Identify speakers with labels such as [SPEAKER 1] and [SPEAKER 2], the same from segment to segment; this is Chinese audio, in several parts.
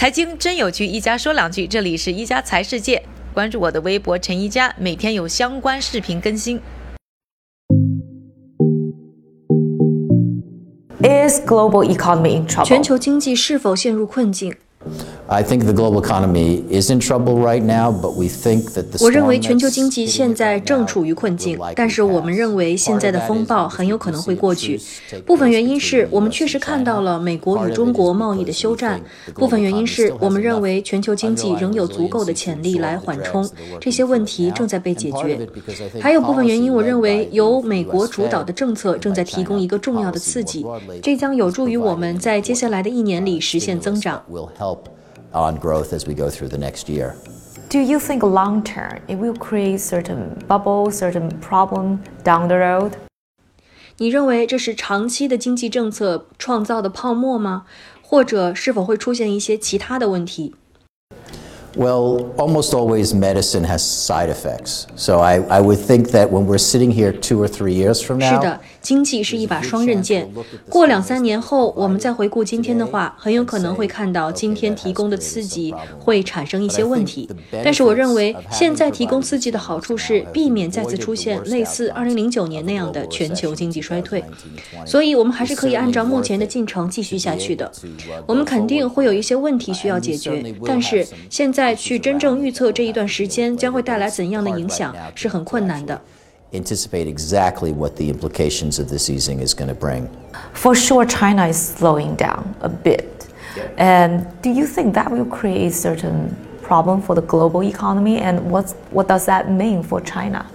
[SPEAKER 1] 财经真有趣，一家说两句。这里是一家财世界，关注我的微博陈一家，每天有相关视频更新。
[SPEAKER 2] Is global economy in trouble？
[SPEAKER 3] 全球经济是否陷入困境
[SPEAKER 4] ？I think the global economy is in trouble right now, but we think that the
[SPEAKER 3] 我认为全球经济现在正处于困境，但是我们认为现在的风暴很有可能会过去。部分原因是我们确实看到了美国与中国贸易的休战，部分原因是我们认为全球经济仍有足够的潜力来缓冲，这些问题正在被解决。还有部分原因，我认为由美国主导的政策正在提供一个重要的刺激，这将有助于我们在接下来的一年里实现增长。
[SPEAKER 4] on growth as we go through the next year.
[SPEAKER 2] Do you think long term it will create certain bubble, certain problem down the road?
[SPEAKER 3] 你认为这是长期的经济政策创造的泡沫吗？或者是否会出现一些其他的问题？
[SPEAKER 4] well, almost always medicine has side effects. So I, I would think that when we're sitting here two or three years from now.
[SPEAKER 3] 经济是一把双刃剑。过两三年后，我们再回顾今天的话，很有可能会看到今天提供的刺激会产生一些问题。但是我认为，现在提供刺激的好处是避免再次出现类似2009年那样的全球经济衰退。所以，我们还是可以按照目前的进程继续下去的。我们肯定会有一些问题需要解决，但是现在。去真正预测这一段时间将会带来怎样的影响是很困难的。
[SPEAKER 4] Anticipate exactly what the implications of this easing is going to bring.
[SPEAKER 2] For sure, China is slowing down a bit. And do you think that will create certain problem for the global economy? And what what does that mean for China?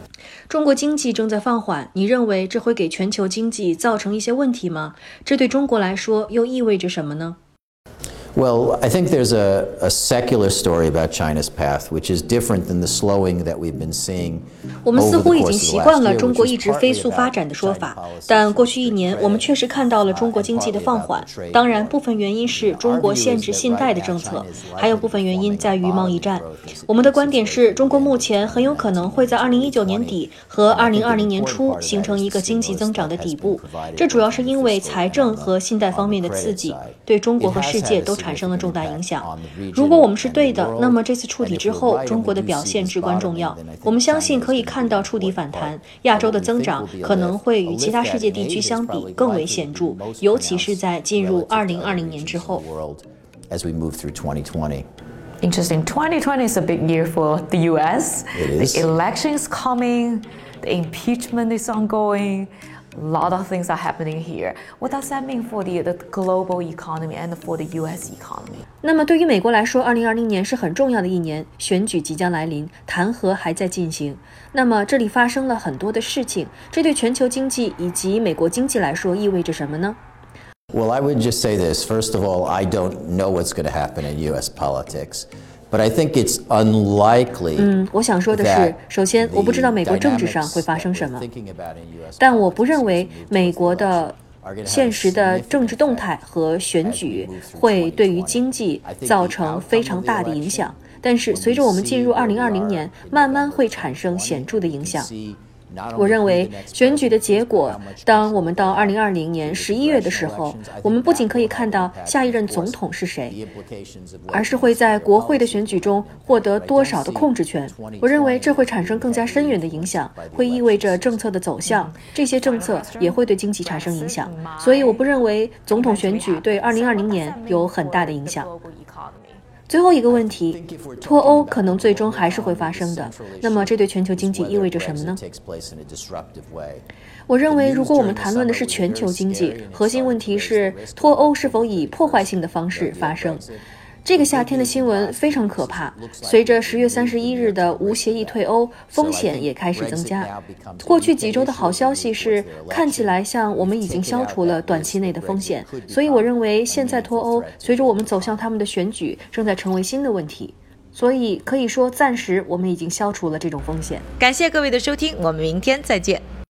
[SPEAKER 3] 中国经济正在放缓，你认为这会给全球经济造成一些问题吗？这对中国来说又意味着什么呢
[SPEAKER 4] ？Well, I think there's a, a secular story about China's path, which is different than the slowing that we've been seeing.
[SPEAKER 3] 我们似乎已经习惯了中国一直飞速发展的说法，但过去一年我们确实看到了中国经济的放缓。当然，部分原因是中国限制信贷的政策，还有部分原因在于贸易战。我们的观点是中国目前很有可能会在2019年底和2020年初形成一个经济增长的底部，这主要是因为财政和信贷方面的刺激对中国和世界都。产生了重大影响。如果我们是对的，那么这次触底之后，中国的表现至关重要。我们相信可以看到触底反弹，亚洲的增长可能会与其他世界地区相比更为显著，尤其是在进入2020年之后。
[SPEAKER 2] Interesting. 2020 is a big year for the U.S. The election is coming. The impeachment is ongoing. A lot of things are happening here. What does that mean for the the global economy and for the U.S. economy?
[SPEAKER 3] 那么对于美国来说，2020年是很重要的一年，选举即将来临，弹劾还在进行。那么这里发生了很多的事情，这对全球经济以及美国经济来说意味着什么呢？
[SPEAKER 4] Well, I would just say this. First of all, I don't know what's going to happen in U.S. politics. But I think it's unlikely.
[SPEAKER 3] 嗯，我想说的是，首先，我不知道美国政治上会发生什么，但我不认为美国的现实的政治动态和选举会对于经济造成非常大的影响。但是，随着我们进入二零二零年，慢慢会产生显著的影响。我认为选举的结果，当我们到二零二零年十一月的时候，我们不仅可以看到下一任总统是谁，而是会在国会的选举中获得多少的控制权。我认为这会产生更加深远的影响，会意味着政策的走向，这些政策也会对经济产生影响。所以我不认为总统选举对二零二零年有很大的影响。最后一个问题，脱欧可能最终还是会发生的。那么，这对全球经济意味着什么呢？我认为，如果我们谈论的是全球经济，核心问题是脱欧是否以破坏性的方式发生。这个夏天的新闻非常可怕。随着十月三十一日的无协议退欧，风险也开始增加。过去几周的好消息是，看起来像我们已经消除了短期内的风险。所以我认为，现在脱欧随着我们走向他们的选举，正在成为新的问题。所以可以说，暂时我们已经消除了这种风险。
[SPEAKER 1] 感谢各位的收听，我们明天再见。